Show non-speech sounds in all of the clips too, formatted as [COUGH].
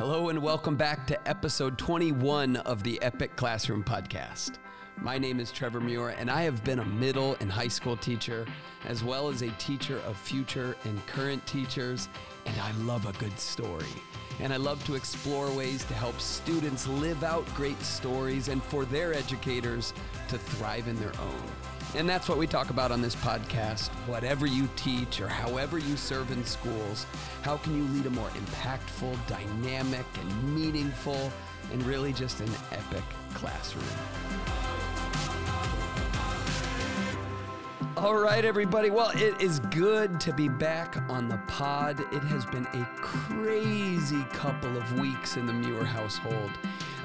Hello, and welcome back to episode 21 of the Epic Classroom Podcast. My name is Trevor Muir, and I have been a middle and high school teacher, as well as a teacher of future and current teachers, and I love a good story. And I love to explore ways to help students live out great stories and for their educators to thrive in their own. And that's what we talk about on this podcast. Whatever you teach or however you serve in schools, how can you lead a more impactful, dynamic, and meaningful, and really just an epic classroom? All right, everybody. Well, it is good to be back on the pod. It has been a crazy couple of weeks in the Muir household.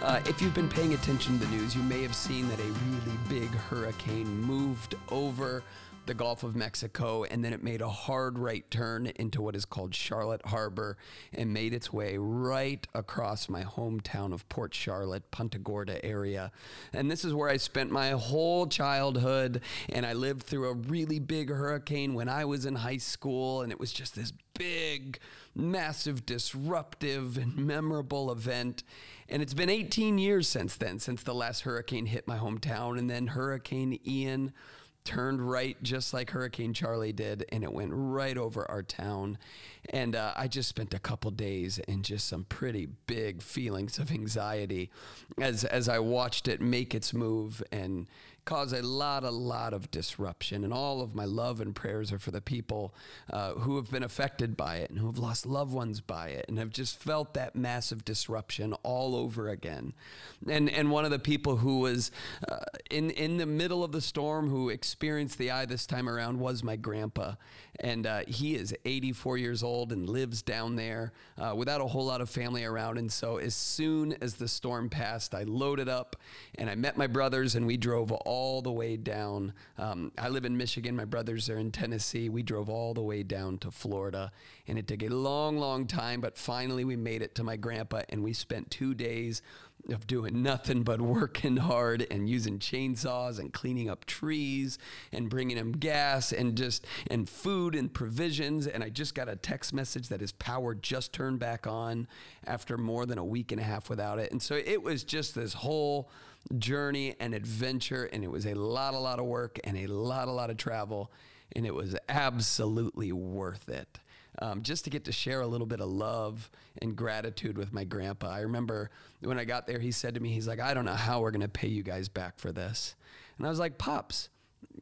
Uh, if you've been paying attention to the news, you may have seen that a really big hurricane moved over the Gulf of Mexico, and then it made a hard right turn into what is called Charlotte Harbor and made its way right across my hometown of Port Charlotte, Punta Gorda area. And this is where I spent my whole childhood, and I lived through a really big hurricane when I was in high school, and it was just this big, massive, disruptive, and memorable event. And it's been 18 years since then, since the last hurricane hit my hometown, and then Hurricane Ian turned right just like Hurricane Charley did, and it went right over our town. And uh, I just spent a couple days in just some pretty big feelings of anxiety as as I watched it make its move and cause a lot, a lot of disruption. And all of my love and prayers are for the people uh, who have been affected by it and who have lost loved ones by it and have just felt that massive disruption all over again. And and one of the people who was uh, in in the middle of the storm who experienced the eye this time around was my grandpa, and uh, he is 84 years old and lives down there uh, without a whole lot of family around. And so as soon as the storm passed, I loaded up and I met my brothers and we drove all the way down. Um, I live in Michigan. My brothers are in Tennessee. We drove all the way down to Florida, and it took a long, long time, but finally we made it to my grandpa, and we spent two days of doing nothing but working hard and using chainsaws and cleaning up trees and bringing him gas and just and food and provisions. And I just got a text message that his power just turned back on after more than a week and a half without it. And so it was just this whole journey and adventure and it was a lot a lot of work and a lot a lot of travel and it was absolutely worth it um, just to get to share a little bit of love and gratitude with my grandpa. I remember when I got there, he said to me, he's like, I don't know how we're going to pay you guys back for this. And I was like, Pops,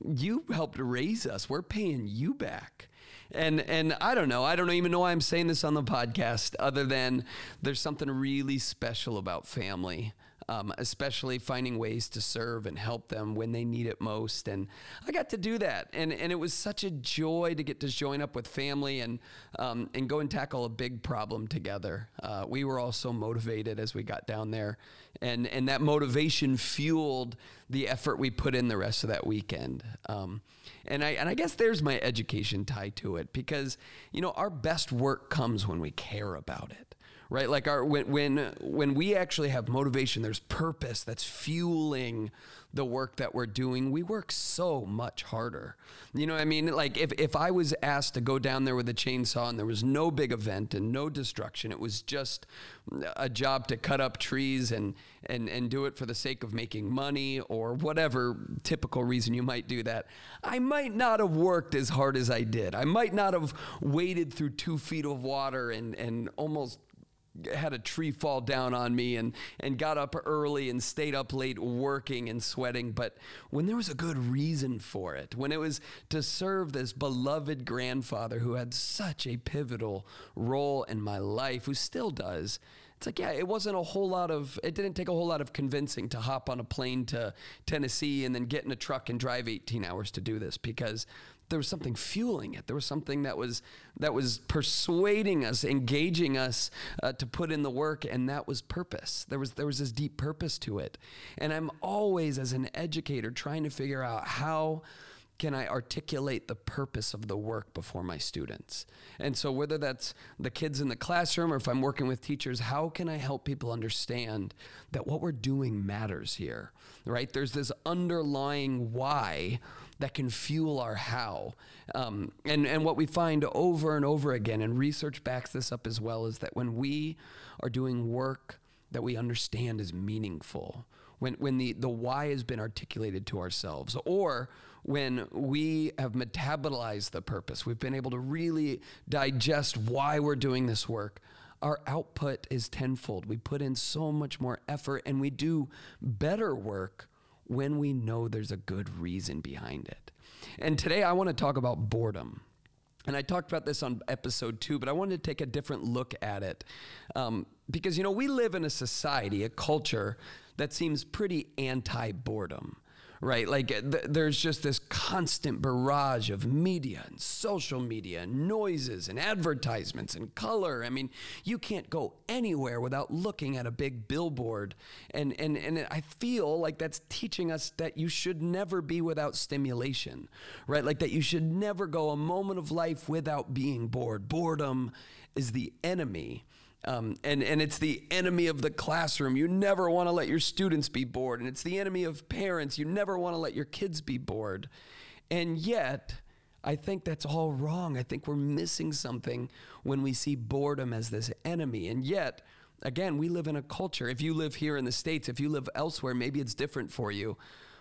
you helped raise us. We're paying you back. And and I don't know. I don't even know why I'm saying this on the podcast other than there's something really special about family um, especially finding ways to serve and help them when they need it most. And I got to do that, and and it was such a joy to get to join up with family and um, and go and tackle a big problem together. Uh, we were all so motivated as we got down there, and and that motivation fueled the effort we put in the rest of that weekend. Um, and I and I guess there's my education tie to it because you know our best work comes when we care about it right? Like our when when when we actually have motivation, there's purpose that's fueling the work that we're doing. We work so much harder. You know, what I mean, like if if I was asked to go down there with a chainsaw and there was no big event and no destruction, it was just a job to cut up trees and and and do it for the sake of making money or whatever typical reason you might do that. I might not have worked as hard as I did. I might not have waded through two feet of water and and almost had a tree fall down on me and and got up early and stayed up late working and sweating. But when there was a good reason for it when it was to serve this beloved grandfather who had such a pivotal role in my life who still does it's like yeah it wasn't a whole lot of it didn't take a whole lot of convincing to hop on a plane to Tennessee and then get in a truck and drive 18 hours to do this because there was something fueling it. There was something that was that was persuading us, engaging us uh, to put in the work, and that was purpose. There was there was this deep purpose to it. And I'm always, as an educator, trying to figure out how can I articulate the purpose of the work before my students? And so, whether that's the kids in the classroom or if I'm working with teachers, how can I help people understand that what we're doing matters here, right? There's this underlying why that can fuel our how. Um, and, and what we find over and over again, and research backs this up as well, is that when we are doing work that we understand is meaningful, when, when the, the why has been articulated to ourselves, or when we have metabolized the purpose, we've been able to really digest why we're doing this work, our output is tenfold. We put in so much more effort and we do better work when we know there's a good reason behind it. And today I want to talk about boredom. And I talked about this on episode two, but I wanted to take a different look at it. Um, because, you know, we live in a society, a culture that seems pretty anti boredom right? Like th- there's just this constant barrage of media and social media and noises and advertisements and color. I mean, you can't go anywhere without looking at a big billboard. And, and, and I feel like that's teaching us that you should never be without stimulation, right? Like that you should never go a moment of life without being bored. Boredom is the enemy um, and, and it's the enemy of the classroom. You never want to let your students be bored. And it's the enemy of parents. You never want to let your kids be bored. And yet, I think that's all wrong. I think we're missing something when we see boredom as this enemy. And yet, again, we live in a culture. If you live here in the States, if you live elsewhere, maybe it's different for you.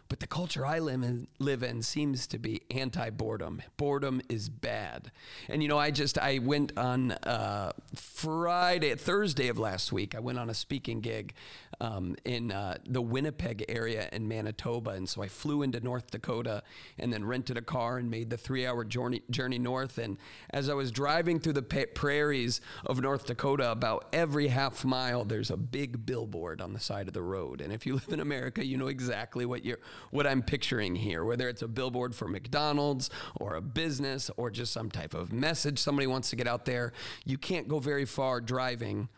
But the culture I live in, live in seems to be anti boredom. Boredom is bad. And you know, I just I went on uh, Friday, Thursday of last week. I went on a speaking gig um, in uh, the Winnipeg area in Manitoba, and so I flew into North Dakota and then rented a car and made the three-hour journey journey north. And as I was driving through the prairies of North Dakota, about every half mile there's a big billboard on the side of the road. And if you [LAUGHS] live in America, you know exactly what you're what I'm picturing here, whether it's a billboard for McDonald's or a business or just some type of message somebody wants to get out there. You can't go very far driving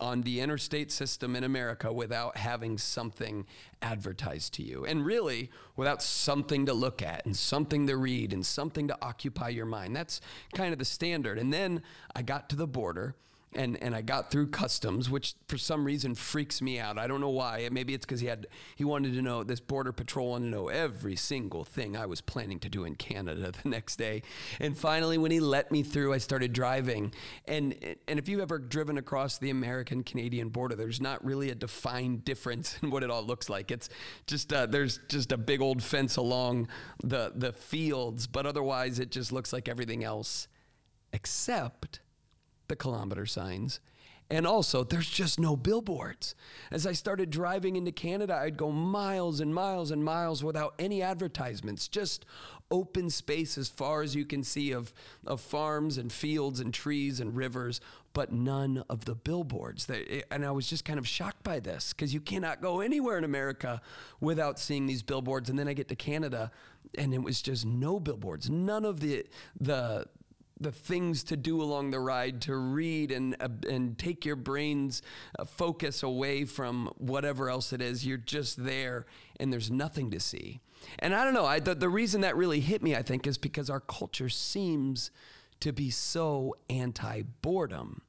on the interstate system in America without having something advertised to you. And really, without something to look at and something to read and something to occupy your mind. That's kind of the standard. And then I got to the border and and I got through customs, which for some reason freaks me out. I don't know why. Maybe it's because he had he wanted to know this border patrol wanted to know every single thing I was planning to do in Canada [LAUGHS] the next day. And finally, when he let me through, I started driving. And and if you've ever driven across the American Canadian border, there's not really a defined difference in what it all looks like. It's just uh, there's just a big old fence along the the fields, but otherwise it just looks like everything else, except the kilometer signs. And also, there's just no billboards. As I started driving into Canada, I'd go miles and miles and miles without any advertisements, just open space as far as you can see of, of farms and fields and trees and rivers, but none of the billboards. Eh, and I was just kind of shocked by this because you cannot go anywhere in America without seeing these billboards. And then I get to Canada and it was just no billboards. None of the the the things to do along the ride to read and uh, and take your brain's uh, focus away from whatever else it is. You're just there and there's nothing to see. And i don't know I, the, the reason that really hit me i think is because our culture seems to be so anti boredom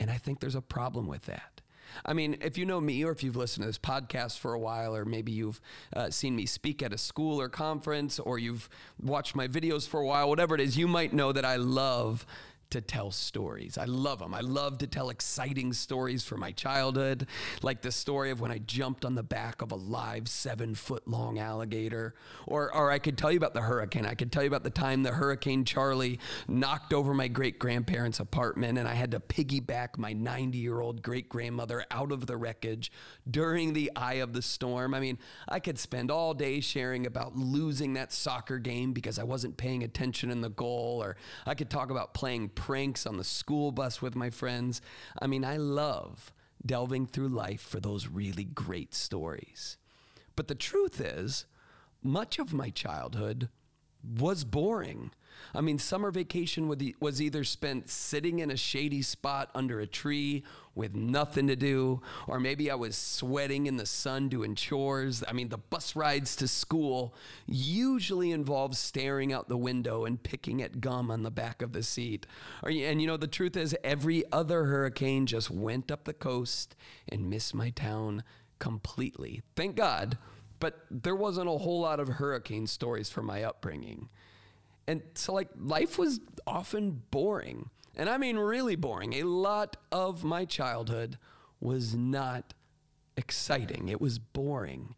and i think there's a problem with that I mean, if you know me or if you've listened to this podcast for a while, or maybe you've uh, seen me speak at a school or conference, or you've watched my videos for a while, whatever it is, you might know that I love to tell stories. I love them. I love to tell exciting stories from my childhood, like the story of when I jumped on the back of a live seven foot long alligator. Or, or I could tell you about the hurricane. I could tell you about the time the Hurricane Charley knocked over my great grandparents' apartment and I had to piggyback my 90 year old great grandmother out of the wreckage during the eye of the storm. I mean, I could spend all day sharing about losing that soccer game because I wasn't paying attention in the goal, or I could talk about playing pranks on the school bus with my friends. I mean, I love delving through life for those really great stories. But the truth is, much of my childhood was boring. I mean, summer vacation was either spent sitting in a shady spot under a tree with nothing to do, or maybe I was sweating in the sun doing chores. I mean, the bus rides to school usually involve staring out the window and picking at gum on the back of the seat. And you know, the truth is, every other hurricane just went up the coast and missed my town completely. Thank God but there wasn't a whole lot of hurricane stories for my upbringing. And so, like, life was often boring. And I mean, really boring. A lot of my childhood was not exciting, it was boring.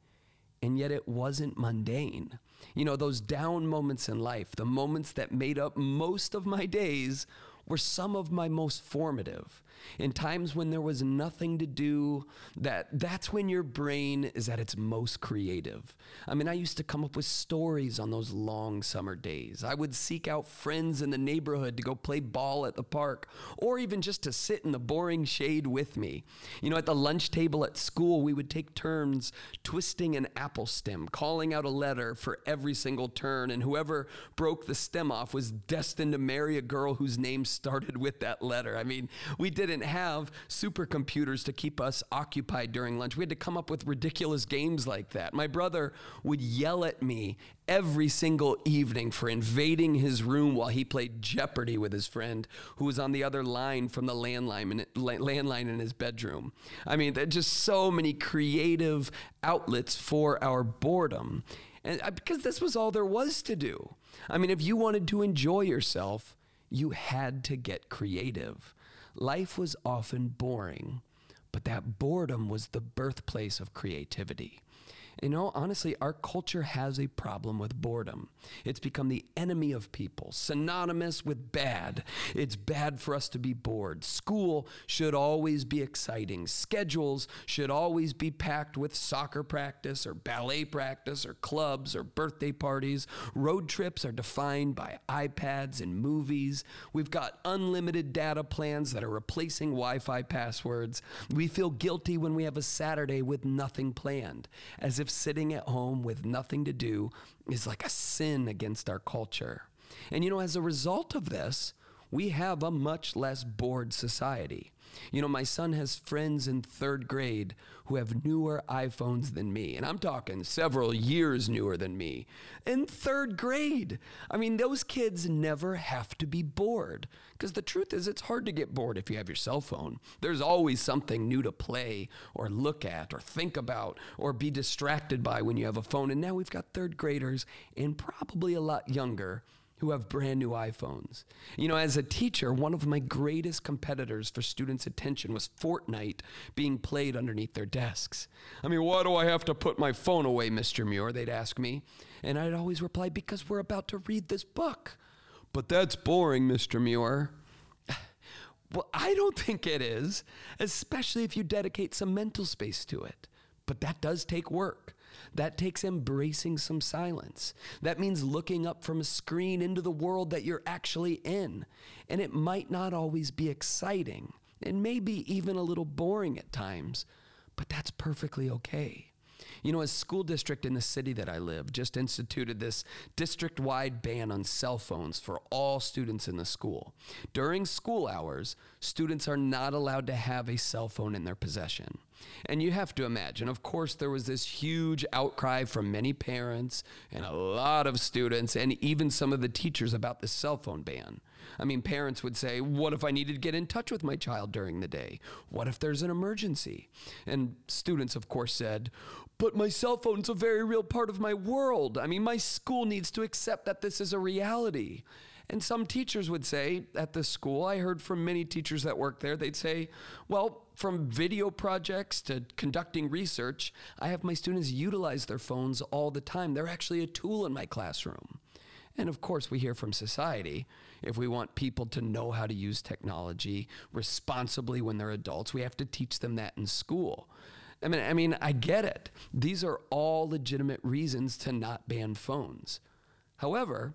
And yet, it wasn't mundane. You know, those down moments in life, the moments that made up most of my days, were some of my most formative. In times when there was nothing to do that that's when your brain is at its most creative. I mean i used to come up with stories on those long summer days. I would seek out friends in the neighborhood to go play ball at the park or even just to sit in the boring shade with me. You know at the lunch table at school we would take turns twisting an apple stem calling out a letter for every single turn and whoever broke the stem off was destined to marry a girl whose name started with that letter i mean we did didn't have supercomputers to keep us occupied during lunch. We had to come up with ridiculous games like that. My brother would yell at me every single evening for invading his room while he played Jeopardy with his friend who was on the other line from the landline in, landline in his bedroom. I mean, just so many creative outlets for our boredom. And uh, because this was all there was to do. I mean, if you wanted to enjoy yourself, you had to get creative. Life was often boring, but that boredom was the birthplace of creativity. You know, honestly, our culture has a problem with boredom. It's become the enemy of people, synonymous with bad. It's bad for us to be bored. School should always be exciting. Schedules should always be packed with soccer practice or ballet practice or clubs or birthday parties. Road trips are defined by iPads and movies. We've got unlimited data plans that are replacing Wi Fi passwords. We feel guilty when we have a Saturday with nothing planned, if sitting at home with nothing to do is like a sin against our culture. And you know, as a result of this, we have a much less bored society. You know, my son has friends in third grade who have newer iPhones than me, and I'm talking several years newer than me. In third grade. I mean, those kids never have to be bored. Because the truth is, it's hard to get bored if you have your cell phone. There's always something new to play or look at or think about or be distracted by when you have a phone. And now we've got third graders and probably a lot younger who have brand new iPhones. You know, as a teacher, one of my greatest competitors for students' attention was Fortnite being played underneath their desks. I mean, why do I have to put my phone away, Mr. Muir? They'd ask me. And I'd always reply, because we're about to read this book. But that's boring, Mr. Muir. [SIGHS] Well, I don't think it is, especially if you dedicate some mental space to it. But that does take work. That takes embracing some silence. That means looking up from a screen into the world that you're actually in. And it might not always be exciting, and maybe even a little boring at times, but that's perfectly okay. You know, a school district in the city that I live just instituted this district wide ban on cell phones for all students in the school. During school hours, students are not allowed to have a cell phone in their possession. And you have to imagine, of course, there was this huge outcry from many parents and a lot of students and even some of the teachers about the cell phone ban. I mean, parents would say, What if I needed to get in touch with my child during the day? What if there's an emergency? And students, of course, said, But my cell phone's a very real part of my world. I mean, my school needs to accept that this is a reality. And some teachers would say at the school, I heard from many teachers that work there, they'd say, Well, from video projects to conducting research, I have my students utilize their phones all the time. They're actually a tool in my classroom. And of course, we hear from society if we want people to know how to use technology responsibly when they're adults, we have to teach them that in school. I mean, I mean, I get it. These are all legitimate reasons to not ban phones. However,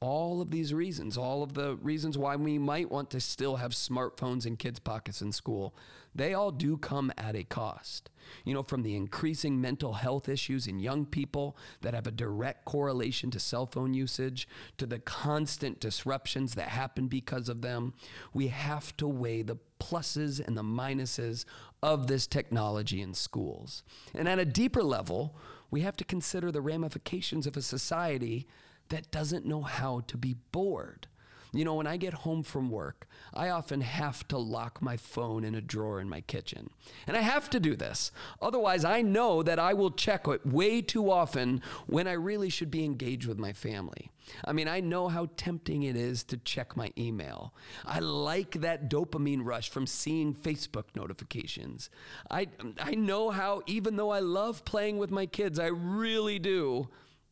all of these reasons, all of the reasons why we might want to still have smartphones in kids' pockets in school, they all do come at a cost. You know, from the increasing mental health issues in young people that have a direct correlation to cell phone usage, to the constant disruptions that happen because of them, we have to weigh the pluses and the minuses of this technology in schools. And at a deeper level, we have to consider the ramifications of a society that doesn't know how to be bored. You know, when I get home from work, I often have to lock my phone in a drawer in my kitchen. And I have to do this. Otherwise, I know that I will check it way too often when I really should be engaged with my family. I mean, I know how tempting it is to check my email. I like that dopamine rush from seeing Facebook notifications. I, I know how, even though I love playing with my kids, I really do,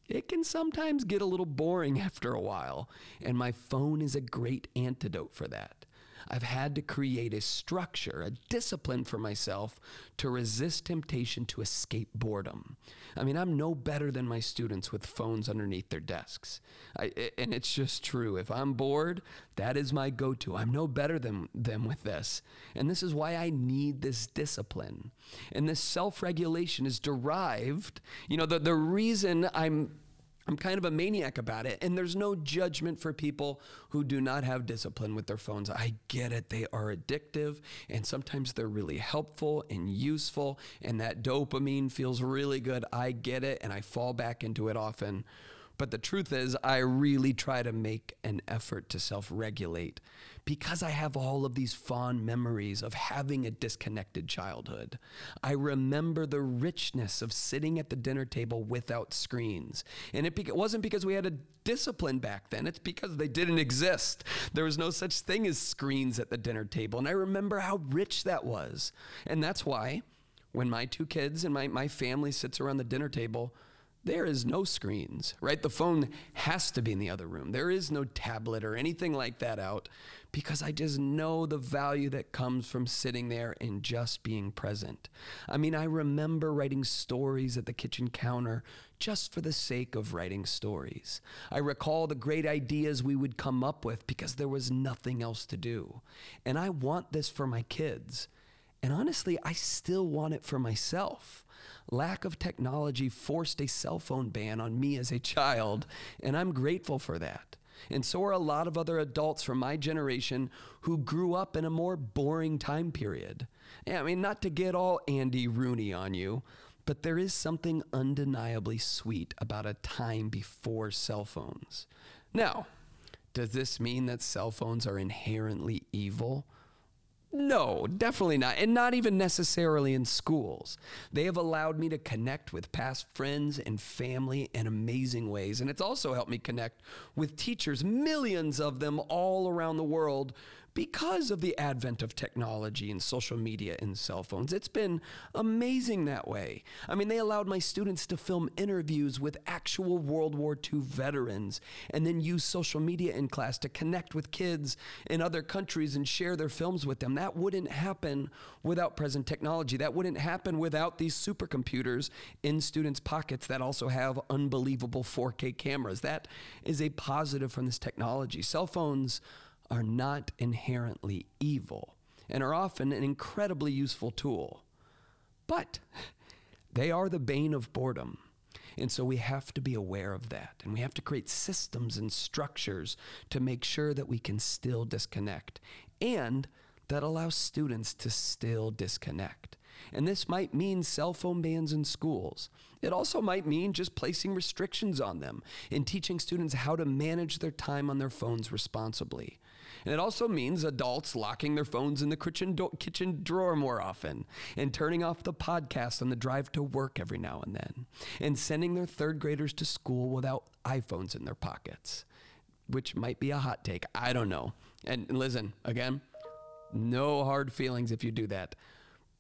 it can sometimes get a little boring after a while. And my phone is a great antidote for that. I've had to create a structure, a discipline for myself to resist temptation to escape boredom. I mean, I'm no better than my students with phones underneath their desks. I, and it's just true. If I'm bored, that is my go to. I'm no better than them with this. And this is why I need this discipline. And this self regulation is derived, you know, the, the reason I'm I'm kind of a maniac about it. And there's no judgment for people who do not have discipline with their phones. I get it. They are addictive and sometimes they're really helpful and useful. And that dopamine feels really good. I get it. And I fall back into it often. But the truth is, I really try to make an effort to self regulate because I have all of these fond memories of having a disconnected childhood. I remember the richness of sitting at the dinner table without screens. And it, be- it wasn't because we had a discipline back then, it's because they didn't exist. There was no such thing as screens at the dinner table. And I remember how rich that was. And that's why when my two kids and my, my family sits around the dinner table, there is no screens, right? The phone has to be in the other room. There is no tablet or anything like that out because I just know the value that comes from sitting there and just being present. I mean, I remember writing stories at the kitchen counter just for the sake of writing stories. I recall the great ideas we would come up with because there was nothing else to do. And I want this for my kids. And honestly, I still want it for myself. Lack of technology forced a cell phone ban on me as a child, and I'm grateful for that. And so are a lot of other adults from my generation who grew up in a more boring time period. I mean, not to get all Andy Rooney on you, but there is something undeniably sweet about a time before cell phones. Now, does this mean that cell phones are inherently evil? No, definitely not. And not even necessarily in schools. They have allowed me to connect with past friends and family in amazing ways. And it's also helped me connect with teachers, millions of them all around the world because of the advent of technology and social media and cell phones. It's been amazing that way. I mean, they allowed my students to film interviews with actual World War II veterans and then use social media in class to connect with kids in other countries and share their films with them. That wouldn't happen without present technology. That wouldn't happen without these supercomputers in students' pockets that also have unbelievable 4K cameras. That is a positive from this technology. Cell phones are not inherently evil and are often an incredibly useful tool. But they are the bane of boredom. And so we have to be aware of that. And we have to create systems and structures to make sure that we can still disconnect and that allows students to still disconnect. And this might mean cell phone bans in schools. It also might mean just placing restrictions on them and teaching students how to manage their time on their phones responsibly. And it also means adults locking their phones in the kitchen, do- kitchen drawer more often and turning off the podcast on the drive to work every now and then and sending their third graders to school without iPhones in their pockets, which might be a hot take. I don't know. And listen, again, no hard feelings if you do that.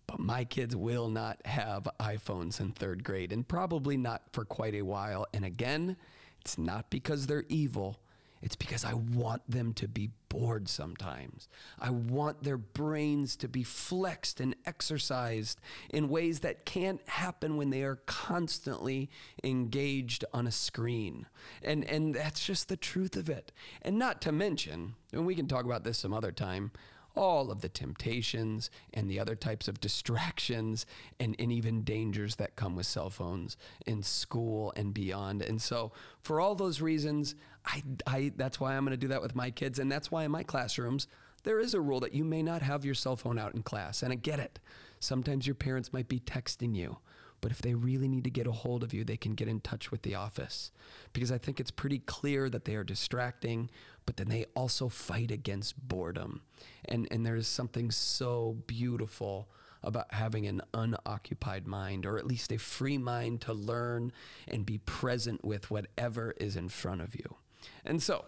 But my kids will not have iPhones in third grade and probably not for quite a while. And again, it's not because they're evil. It's because I want them to be bored sometimes. I want their brains to be flexed and exercised in ways that can't happen when they are constantly engaged on a screen. And and that's just the truth of it. And not to mention, and we can talk about this some other time, all of the temptations and the other types of distractions and, and even dangers that come with cell phones in school and beyond. And so, for all those reasons, I, I that's why I'm going to do that with my kids. And that's why in my classrooms, there is a rule that you may not have your cell phone out in class. And I get it. Sometimes your parents might be texting you. But if they really need to get a hold of you, they can get in touch with the office because I think it's pretty clear that they are distracting, but then they also fight against boredom. And, and there's something so beautiful about having an unoccupied mind, or at least a free mind to learn and be present with whatever is in front of you. And so,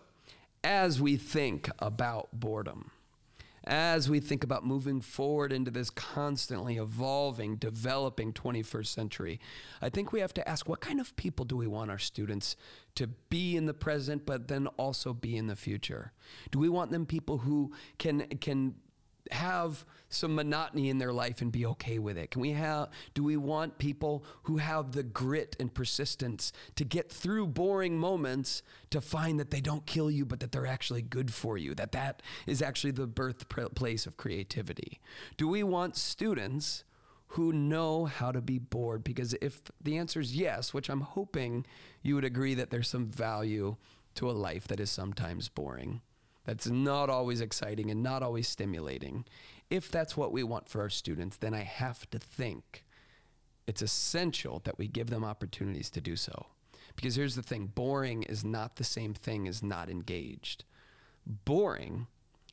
as we think about boredom, as we think about moving forward into this constantly evolving, developing 21st century, I think we have to ask what kind of people do we want our students to be in the present, but then also be in the future? Do we want them people who can can have some monotony in their life and be okay with it? Can we have do we want people who have the grit and persistence to get through boring moments to find that they don't kill you but that they're actually good for you? That that is actually the birthplace of creativity. Do we want students who know how to be bored because if the answer is yes, which I'm hoping you would agree that there's some value to a life that is sometimes boring that's not always exciting and not always stimulating. If that's what we want for our students, then I have to think it's essential that we give them opportunities to do so. Because here's the thing boring is not the same thing as not engaged. Boring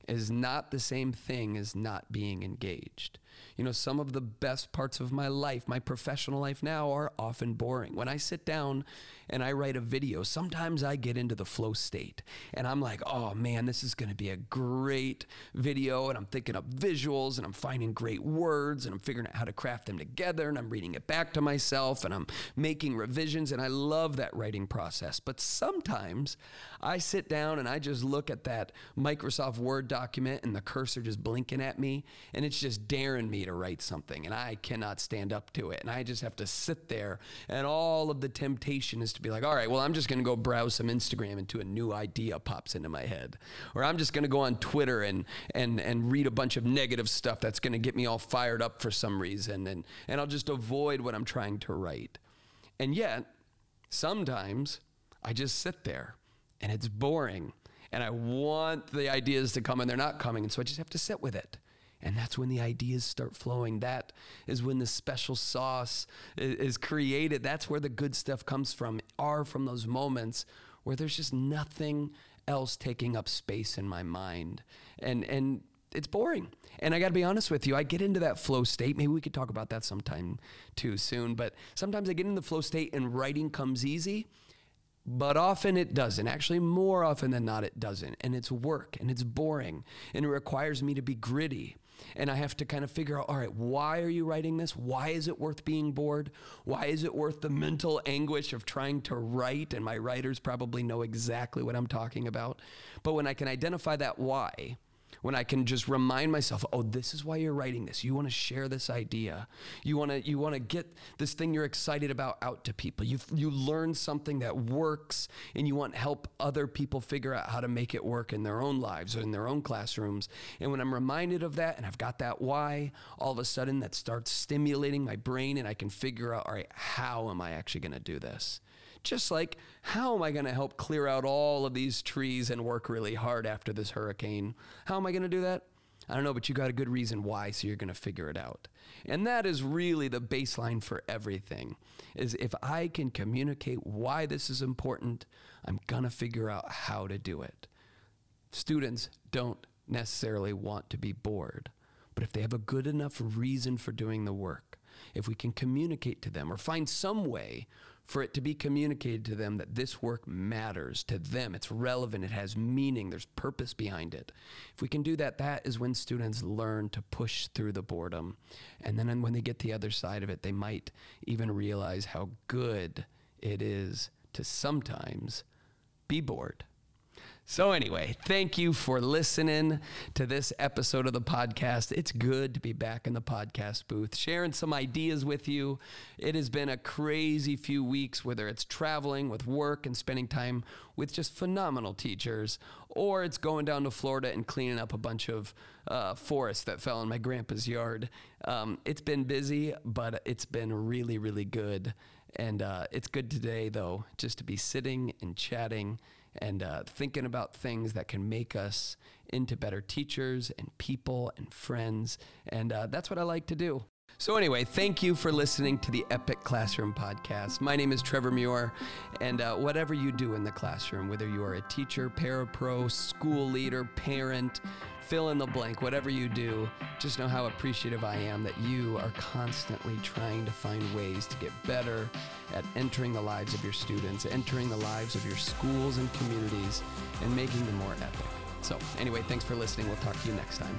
is not the same thing as not being engaged. You know, some of the best parts of my life, my professional life now, are often boring. When I sit down and I write a video, sometimes I get into the flow state and I'm like, oh man, this is going to be a great video. And I'm thinking of visuals and I'm finding great words and I'm figuring out how to craft them together and I'm reading it back to myself and I'm making revisions. And I love that writing process. But sometimes I sit down and I just look at that Microsoft Word document and the cursor just blinking at me and it's just daring me to write something and I cannot stand up to it. And I just have to sit there and all of the temptation is to be like, all right, well, I'm just going to go browse some Instagram until a new idea pops into my head. Or I'm just going to go on Twitter and, and, and read a bunch of negative stuff that's going to get me all fired up for some reason. And, and I'll just avoid what I'm trying to write. And yet, sometimes I just sit there and it's boring and I want the ideas to come and they're not coming. And so I just have to sit with it. And that's when the ideas start flowing. That is when the special sauce is created. That's where the good stuff comes from, are from those moments where there's just nothing else taking up space in my mind. And, and, it's boring. And I got to be honest with you, I get into that flow state. Maybe we could talk about that sometime too soon. But sometimes I get in the flow state and writing comes easy but often it doesn't. Actually, more often than not, it doesn't. And it's work and it's boring and it requires me to be gritty. And I have to kind of figure out all right, why are you writing this? Why is it worth being bored? Why is it worth the mental anguish of trying to write? And my writers probably know exactly what I'm talking about. But when I can identify that why, when I can just remind myself, oh, this is why you're writing this. You want to share this idea. You want to you want to get this thing you're excited about out to people. You you learn something that works and you want help other people figure out how to make it work in their own lives or in their own classrooms. And when I'm reminded of that and I've got that why, all of a sudden that starts stimulating my brain and I can figure out, all right, how am I actually going to do this? Just like, how am I going to help clear out all of these trees and work really hard after this hurricane? How am I going to do that? I don't know, but you got a good reason why, so you're going to figure it out. And that is really the baseline for everything. Is if I can communicate why this is important, I'm going to figure out how to do it. Students don't necessarily want to be bored, but if they have a good enough reason for doing the work, if we can communicate to them or find some way for it to be communicated to them that this work matters to them, it's relevant, it has meaning, there's purpose behind it. If we can do that, that is when students learn to push through the boredom. And then when they get the other side of it, they might even realize how good it is to sometimes be bored. So, anyway, thank you for listening to this episode of the podcast. It's good to be back in the podcast booth, sharing some ideas with you. It has been a crazy few weeks, whether it's traveling with work and spending time with just phenomenal teachers, or it's going down to Florida and cleaning up a bunch of uh, forest that fell in my grandpa's yard. Um, it's been busy, but it's been really, really good. And uh, it's good today, though, just to be sitting and chatting and uh, thinking about things that can make us into better teachers and people and friends. And uh, that's what I like to do. So, anyway, thank you for listening to the Epic Classroom Podcast. My name is Trevor Muir, and uh, whatever you do in the classroom, whether you are a teacher, parapro, school leader, parent, fill in the blank, whatever you do, just know how appreciative I am that you are constantly trying to find ways to get better at entering the lives of your students, entering the lives of your schools and communities, and making them more epic. So, anyway, thanks for listening. We'll talk to you next time.